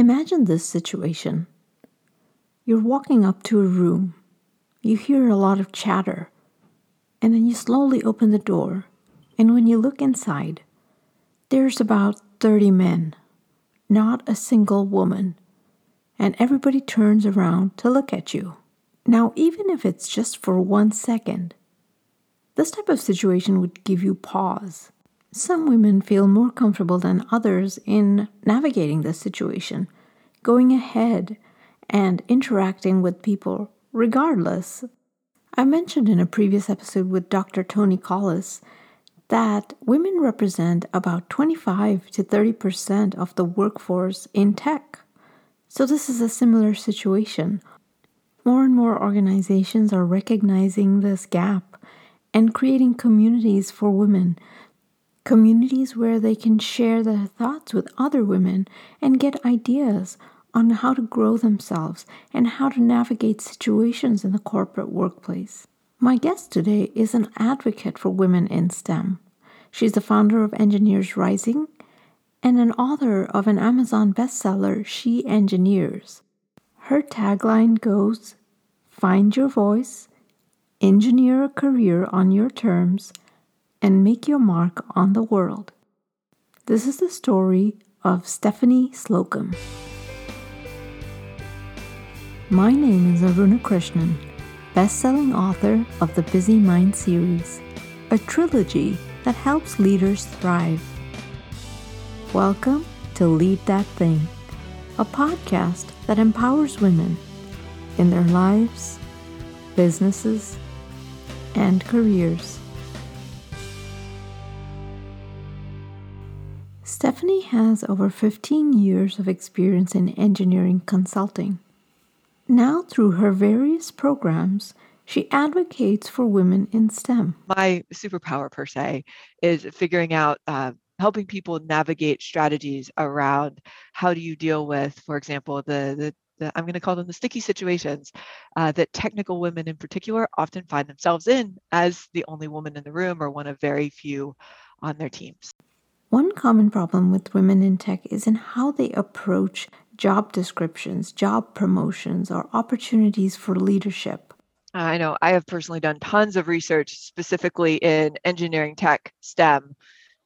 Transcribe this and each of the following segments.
Imagine this situation. You're walking up to a room, you hear a lot of chatter, and then you slowly open the door, and when you look inside, there's about 30 men, not a single woman, and everybody turns around to look at you. Now, even if it's just for one second, this type of situation would give you pause. Some women feel more comfortable than others in navigating this situation, going ahead and interacting with people regardless. I mentioned in a previous episode with Dr. Tony Collis that women represent about 25 to 30% of the workforce in tech. So, this is a similar situation. More and more organizations are recognizing this gap and creating communities for women communities where they can share their thoughts with other women and get ideas on how to grow themselves and how to navigate situations in the corporate workplace. My guest today is an advocate for women in STEM. She's the founder of Engineers Rising and an author of an Amazon bestseller, She Engineers. Her tagline goes Find your voice, engineer a career on your terms, and make your mark on the world. This is the story of Stephanie Slocum. My name is Aruna Krishnan, best-selling author of the Busy Mind series, a trilogy that helps leaders thrive. Welcome to Lead That Thing, a podcast that empowers women in their lives, businesses, and careers. Stephanie has over 15 years of experience in engineering consulting. Now, through her various programs, she advocates for women in STEM. My superpower, per se, is figuring out, uh, helping people navigate strategies around how do you deal with, for example, the, the I'm going to call them the sticky situations uh, that technical women in particular often find themselves in as the only woman in the room or one of very few on their teams. One common problem with women in tech is in how they approach job descriptions, job promotions, or opportunities for leadership. I know I have personally done tons of research specifically in engineering, tech, STEM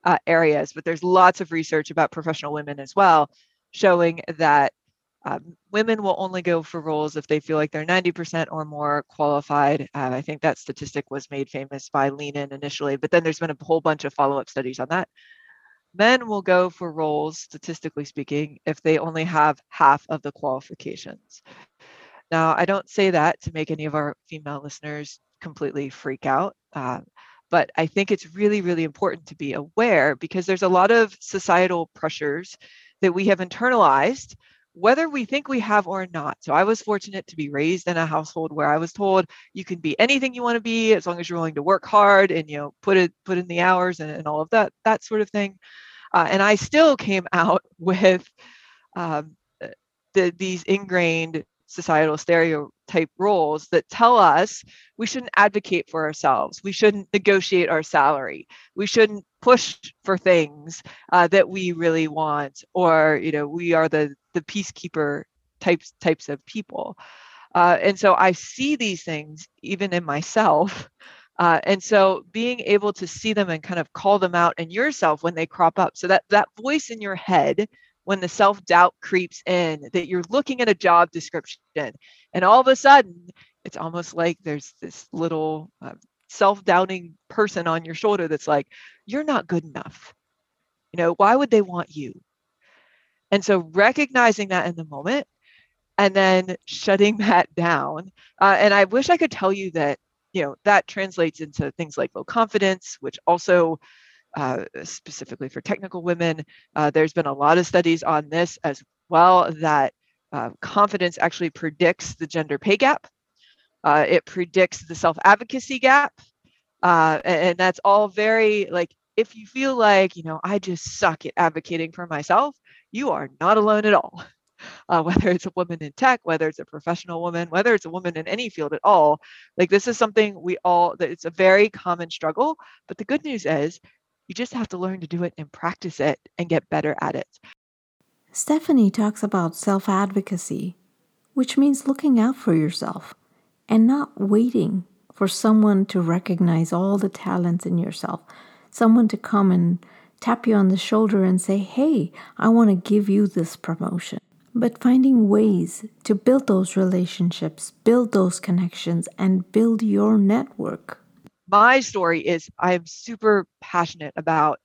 uh, areas, but there's lots of research about professional women as well, showing that um, women will only go for roles if they feel like they're 90% or more qualified. Uh, I think that statistic was made famous by Lean In initially, but then there's been a whole bunch of follow up studies on that men will go for roles, statistically speaking, if they only have half of the qualifications. Now, I don't say that to make any of our female listeners completely freak out, uh, but I think it's really, really important to be aware because there's a lot of societal pressures that we have internalized whether we think we have or not. So I was fortunate to be raised in a household where I was told you can be anything you want to be as long as you're willing to work hard and you know put it put in the hours and, and all of that that sort of thing. Uh, and I still came out with um, uh, the, these ingrained societal stereotype roles that tell us we shouldn't advocate for ourselves, we shouldn't negotiate our salary, we shouldn't push for things uh, that we really want, or you know we are the the peacekeeper types types of people. Uh, and so I see these things even in myself uh, and so being able to see them and kind of call them out in yourself when they crop up. So that that voice in your head when the self-doubt creeps in that you're looking at a job description and all of a sudden it's almost like there's this little uh, self-doubting person on your shoulder that's like you're not good enough you know why would they want you and so recognizing that in the moment and then shutting that down uh, and i wish i could tell you that you know that translates into things like low confidence which also uh, specifically for technical women uh, there's been a lot of studies on this as well that uh, confidence actually predicts the gender pay gap. Uh, it predicts the self-advocacy gap uh, and, and that's all very like if you feel like you know i just suck at advocating for myself you are not alone at all uh, whether it's a woman in tech, whether it's a professional woman, whether it's a woman in any field at all. Like this is something we all, that it's a very common struggle. But the good news is you just have to learn to do it and practice it and get better at it. Stephanie talks about self advocacy, which means looking out for yourself and not waiting for someone to recognize all the talents in yourself, someone to come and tap you on the shoulder and say, Hey, I want to give you this promotion. But finding ways to build those relationships, build those connections, and build your network. My story is I'm super passionate about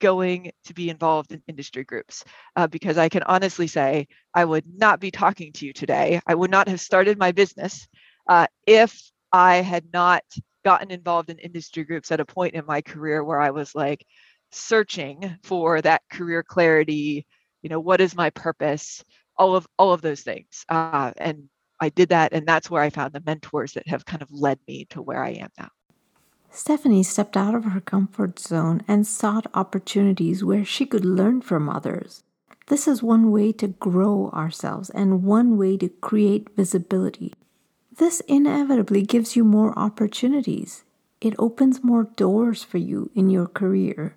going to be involved in industry groups uh, because I can honestly say I would not be talking to you today. I would not have started my business uh, if I had not gotten involved in industry groups at a point in my career where I was like searching for that career clarity. You know, what is my purpose? All of all of those things, uh, and I did that, and that's where I found the mentors that have kind of led me to where I am now. Stephanie stepped out of her comfort zone and sought opportunities where she could learn from others. This is one way to grow ourselves and one way to create visibility. This inevitably gives you more opportunities. It opens more doors for you in your career.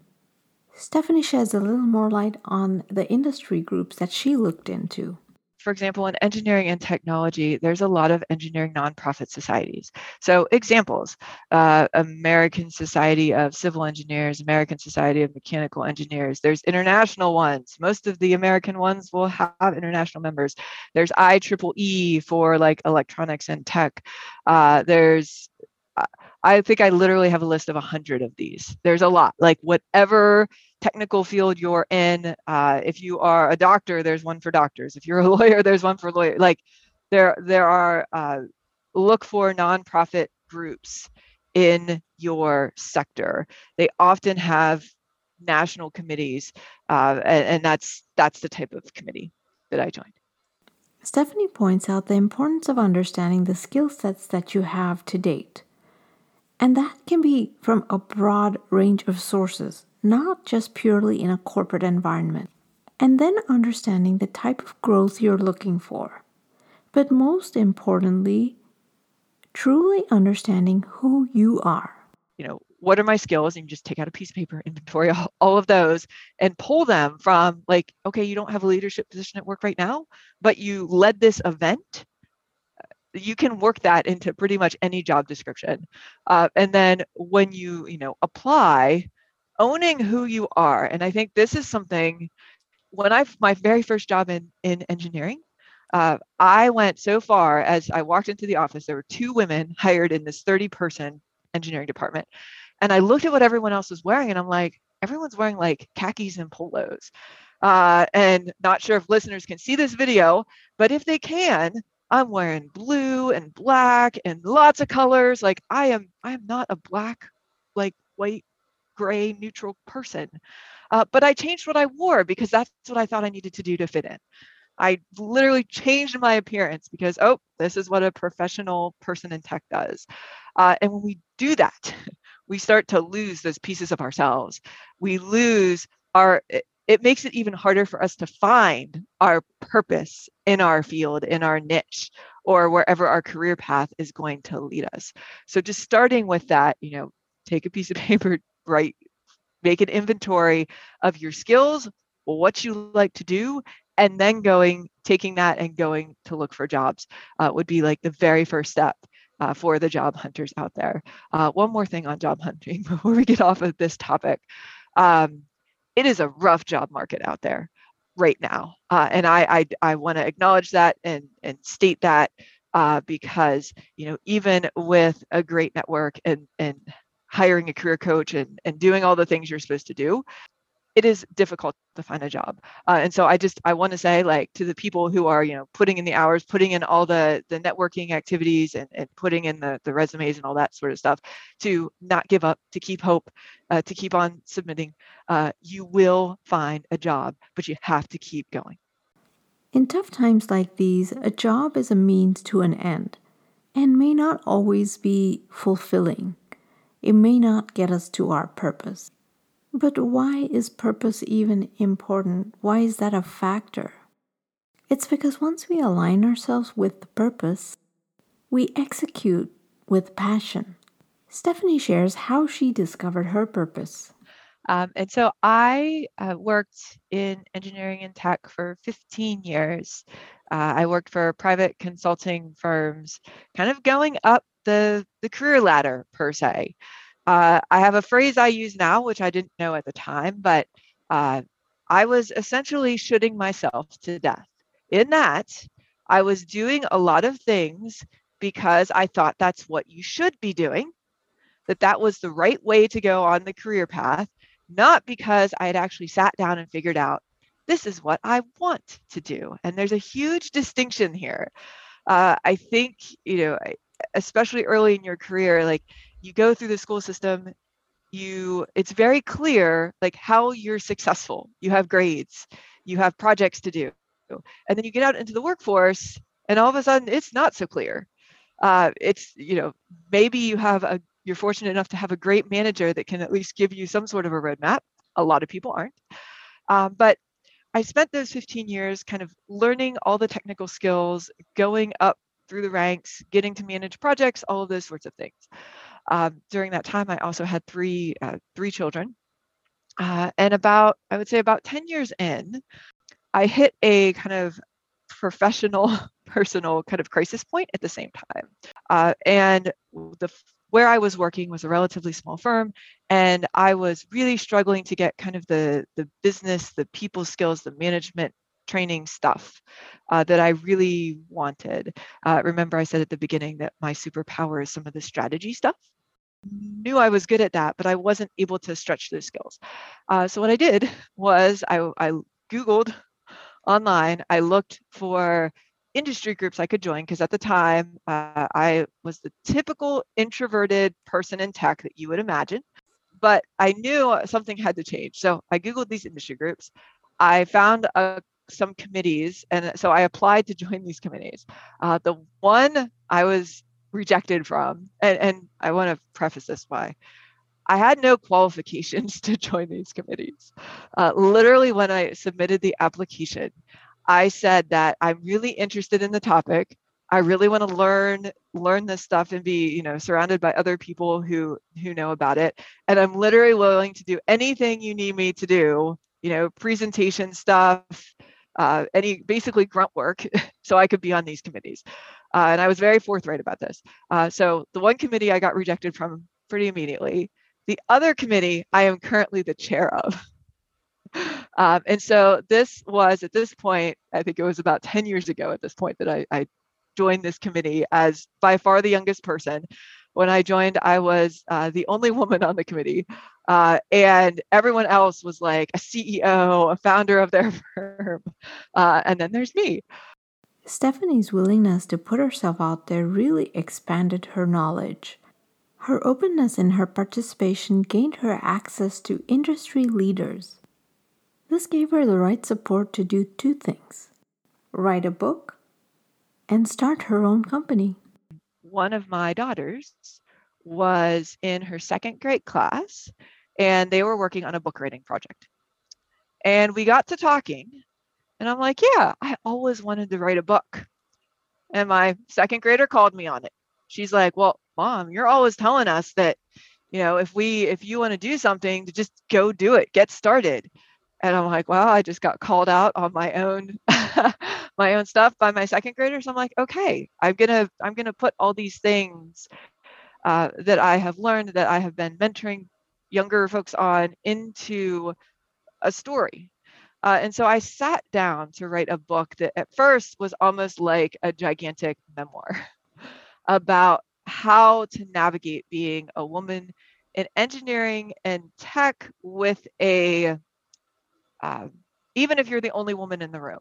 Stephanie sheds a little more light on the industry groups that she looked into for example, in engineering and technology, there's a lot of engineering nonprofit societies. So, examples uh, American Society of Civil Engineers, American Society of Mechanical Engineers. There's international ones. Most of the American ones will have international members. There's IEEE for like electronics and tech. Uh, there's I think I literally have a list of a hundred of these. There's a lot. Like whatever technical field you're in. Uh, if you are a doctor, there's one for doctors. If you're a lawyer, there's one for lawyer. Like there, there are uh, look for nonprofit groups in your sector. They often have national committees, uh, and, and that's that's the type of committee that I joined. Stephanie points out the importance of understanding the skill sets that you have to date. And that can be from a broad range of sources not just purely in a corporate environment. And then understanding the type of growth you're looking for. But most importantly, truly understanding who you are. You know, what are my skills? And you just take out a piece of paper, inventory all, of those, and pull them from like, okay, you don't have a leadership position at work right now, but you led this event you can work that into pretty much any job description uh, and then when you you know apply owning who you are. And I think this is something when I my very first job in in engineering, uh, I went so far as I walked into the office. There were two women hired in this 30 person engineering department, and I looked at what everyone else was wearing, and I'm like, everyone's wearing like khakis and polos. Uh, and not sure if listeners can see this video, but if they can, I'm wearing blue and black and lots of colors. Like I am, I am not a black, like white gray neutral person. Uh, but I changed what I wore because that's what I thought I needed to do to fit in. I literally changed my appearance because, oh, this is what a professional person in tech does. Uh, and when we do that, we start to lose those pieces of ourselves. We lose our, it, it makes it even harder for us to find our purpose in our field, in our niche, or wherever our career path is going to lead us. So just starting with that, you know, take a piece of paper, write, make an inventory of your skills, what you like to do, and then going, taking that and going to look for jobs uh, would be like the very first step. Uh, for the job hunters out there. Uh, one more thing on job hunting before we get off of this topic. Um, it is a rough job market out there right now. Uh, and I, I, I want to acknowledge that and, and state that uh, because, you know, even with a great network and, and hiring a career coach and, and doing all the things you're supposed to do it is difficult to find a job uh, and so i just i want to say like to the people who are you know putting in the hours putting in all the the networking activities and, and putting in the, the resumes and all that sort of stuff to not give up to keep hope uh, to keep on submitting uh, you will find a job but you have to keep going in tough times like these a job is a means to an end and may not always be fulfilling it may not get us to our purpose. But why is purpose even important? Why is that a factor? It's because once we align ourselves with the purpose, we execute with passion. Stephanie shares how she discovered her purpose. Um, and so I uh, worked in engineering and tech for 15 years. Uh, I worked for private consulting firms, kind of going up the, the career ladder per se. Uh, I have a phrase I use now, which I didn't know at the time, but uh, I was essentially shoulding myself to death. In that, I was doing a lot of things because I thought that's what you should be doing, that that was the right way to go on the career path, not because I had actually sat down and figured out this is what I want to do. And there's a huge distinction here. Uh, I think, you know, especially early in your career, like you go through the school system, you it's very clear like how you're successful. You have grades, you have projects to do, and then you get out into the workforce, and all of a sudden it's not so clear. Uh, it's you know maybe you have a you're fortunate enough to have a great manager that can at least give you some sort of a roadmap. A lot of people aren't. Um, but I spent those 15 years kind of learning all the technical skills, going up through the ranks, getting to manage projects, all of those sorts of things. Um, during that time, I also had three uh, three children, uh, and about I would say about 10 years in, I hit a kind of professional, personal kind of crisis point at the same time. Uh, and the where I was working was a relatively small firm, and I was really struggling to get kind of the the business, the people skills, the management training stuff uh, that I really wanted. Uh, remember, I said at the beginning that my superpower is some of the strategy stuff. Knew I was good at that, but I wasn't able to stretch those skills. Uh, so what I did was I, I Googled online. I looked for industry groups I could join because at the time uh, I was the typical introverted person in tech that you would imagine. But I knew something had to change. So I Googled these industry groups. I found a, some committees. And so I applied to join these committees. Uh, the one I was rejected from, and, and I want to preface this by I had no qualifications to join these committees. Uh, literally, when I submitted the application, I said that I'm really interested in the topic. I really want to learn learn this stuff and be, you know, surrounded by other people who who know about it. And I'm literally willing to do anything you need me to do, you know, presentation stuff, uh, any basically grunt work, so I could be on these committees. Uh, and I was very forthright about this. Uh, so the one committee I got rejected from pretty immediately. The other committee I am currently the chair of. Um, and so this was at this point, I think it was about 10 years ago at this point that I, I joined this committee as by far the youngest person. When I joined, I was uh, the only woman on the committee. Uh, and everyone else was like a CEO, a founder of their firm. Uh, and then there's me. Stephanie's willingness to put herself out there really expanded her knowledge. Her openness and her participation gained her access to industry leaders this gave her the right support to do two things write a book and start her own company. One of my daughters was in her second grade class and they were working on a book writing project. And we got to talking, and I'm like, Yeah, I always wanted to write a book. And my second grader called me on it. She's like, Well, mom, you're always telling us that, you know, if we, if you want to do something, to just go do it, get started and i'm like wow i just got called out on my own my own stuff by my second graders i'm like okay i'm gonna i'm gonna put all these things uh, that i have learned that i have been mentoring younger folks on into a story uh, and so i sat down to write a book that at first was almost like a gigantic memoir about how to navigate being a woman in engineering and tech with a um, even if you're the only woman in the room.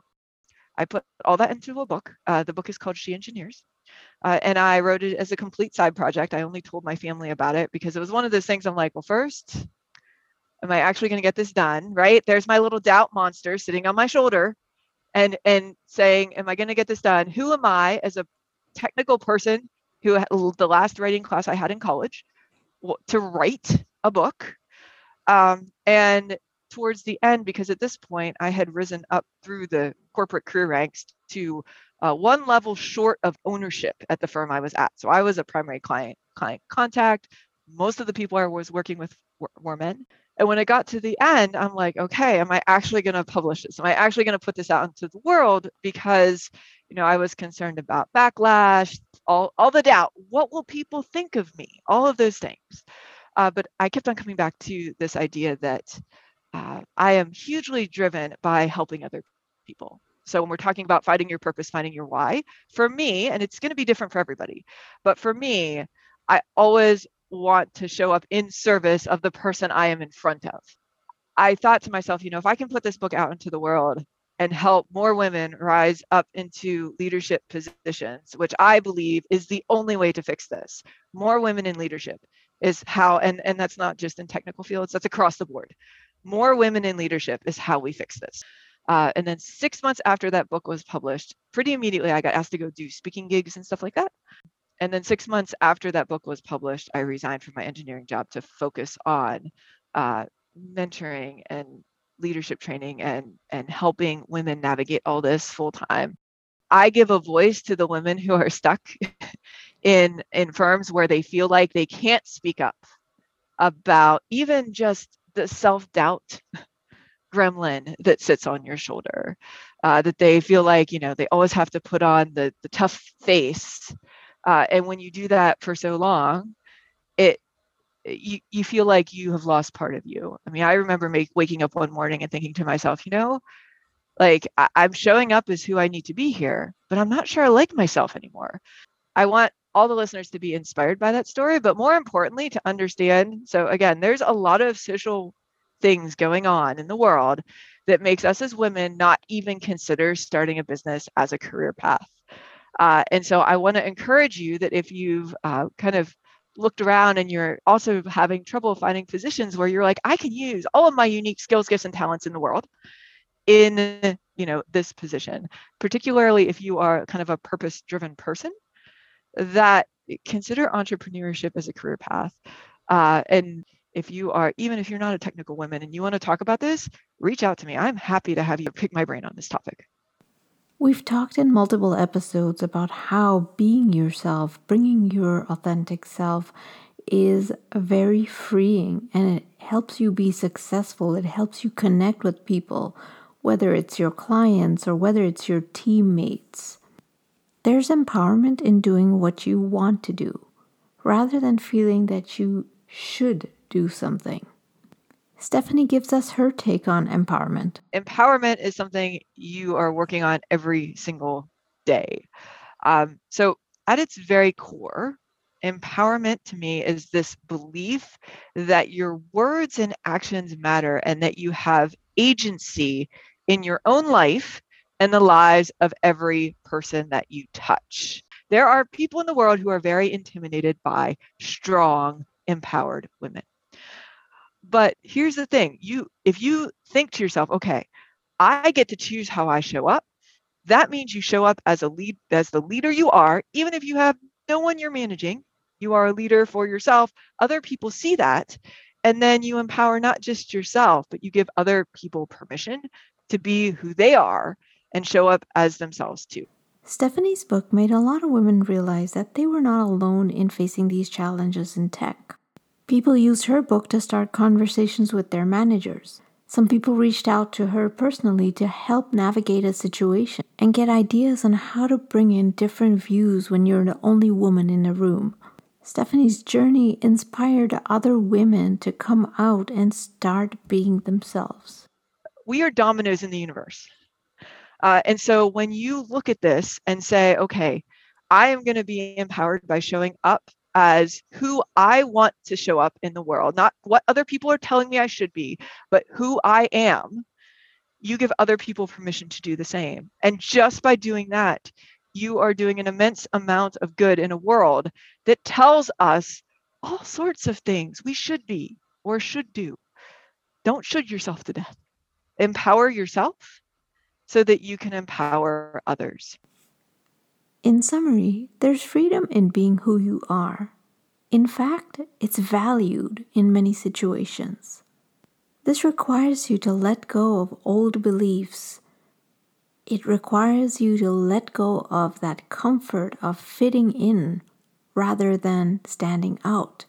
I put all that into a book. Uh, the book is called She Engineers. Uh, and I wrote it as a complete side project. I only told my family about it because it was one of those things I'm like, well, first, am I actually going to get this done? Right? There's my little doubt monster sitting on my shoulder and and saying, am I going to get this done? Who am I as a technical person who the last writing class I had in college to write a book? Um, and towards the end because at this point I had risen up through the corporate career ranks to uh, one level short of ownership at the firm I was at. So I was a primary client client contact. Most of the people I was working with were, were men. And when it got to the end, I'm like, okay, am I actually going to publish this? Am I actually going to put this out into the world? Because, you know, I was concerned about backlash, all, all the doubt. What will people think of me? All of those things. Uh, but I kept on coming back to this idea that uh, I am hugely driven by helping other people. So when we're talking about finding your purpose, finding your why, for me, and it's going to be different for everybody, but for me, I always want to show up in service of the person I am in front of. I thought to myself, you know, if I can put this book out into the world and help more women rise up into leadership positions, which I believe is the only way to fix this. More women in leadership is how, and, and that's not just in technical fields, that's across the board. More women in leadership is how we fix this. Uh, and then six months after that book was published, pretty immediately I got asked to go do speaking gigs and stuff like that. And then six months after that book was published, I resigned from my engineering job to focus on uh, mentoring and leadership training and and helping women navigate all this full time. I give a voice to the women who are stuck in in firms where they feel like they can't speak up about even just the self-doubt gremlin that sits on your shoulder uh, that they feel like you know they always have to put on the the tough face uh, and when you do that for so long, it you, you feel like you have lost part of you. I mean, I remember make, waking up one morning and thinking to myself, you know, like I, I'm showing up as who I need to be here, but I'm not sure I like myself anymore. I want all the listeners to be inspired by that story, but more importantly, to understand. So, again, there's a lot of social things going on in the world that makes us as women not even consider starting a business as a career path. Uh, and so I want to encourage you that if you've uh, kind of looked around and you're also having trouble finding positions where you're like, I can use all of my unique skills, gifts, and talents in the world in you know this position, particularly if you are kind of a purpose-driven person, that consider entrepreneurship as a career path. Uh, and if you are even if you're not a technical woman and you want to talk about this, reach out to me. I'm happy to have you pick my brain on this topic. We've talked in multiple episodes about how being yourself, bringing your authentic self, is very freeing and it helps you be successful. It helps you connect with people, whether it's your clients or whether it's your teammates. There's empowerment in doing what you want to do rather than feeling that you should do something. Stephanie gives us her take on empowerment. Empowerment is something you are working on every single day. Um, so, at its very core, empowerment to me is this belief that your words and actions matter and that you have agency in your own life and the lives of every person that you touch. There are people in the world who are very intimidated by strong, empowered women. But here's the thing, you if you think to yourself, okay, I get to choose how I show up, that means you show up as a lead as the leader you are, even if you have no one you're managing, you are a leader for yourself. Other people see that. And then you empower not just yourself, but you give other people permission to be who they are and show up as themselves too. Stephanie's book made a lot of women realize that they were not alone in facing these challenges in tech. People used her book to start conversations with their managers. Some people reached out to her personally to help navigate a situation and get ideas on how to bring in different views when you're the only woman in a room. Stephanie's journey inspired other women to come out and start being themselves. We are dominoes in the universe. Uh, and so when you look at this and say, okay, I am going to be empowered by showing up as who I want to show up in the world, not what other people are telling me I should be, but who I am, you give other people permission to do the same. And just by doing that, you are doing an immense amount of good in a world that tells us all sorts of things we should be or should do. Don't should yourself to death. Empower yourself so that you can empower others. In summary, there's freedom in being who you are. In fact, it's valued in many situations. This requires you to let go of old beliefs. It requires you to let go of that comfort of fitting in rather than standing out.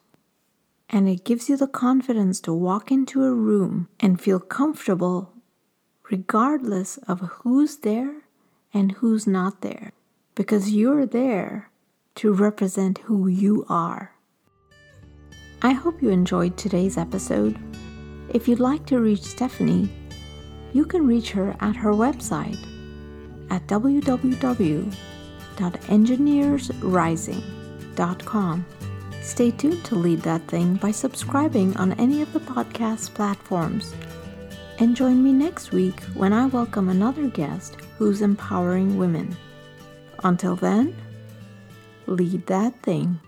and it gives you the confidence to walk into a room and feel comfortable regardless of who's there and who's not there because you're there to represent who you are. I hope you enjoyed today's episode. If you'd like to reach Stephanie, you can reach her at her website at www.engineersrising.com. Stay tuned to Lead That Thing by subscribing on any of the podcast platforms. And join me next week when I welcome another guest who's empowering women. Until then, lead that thing.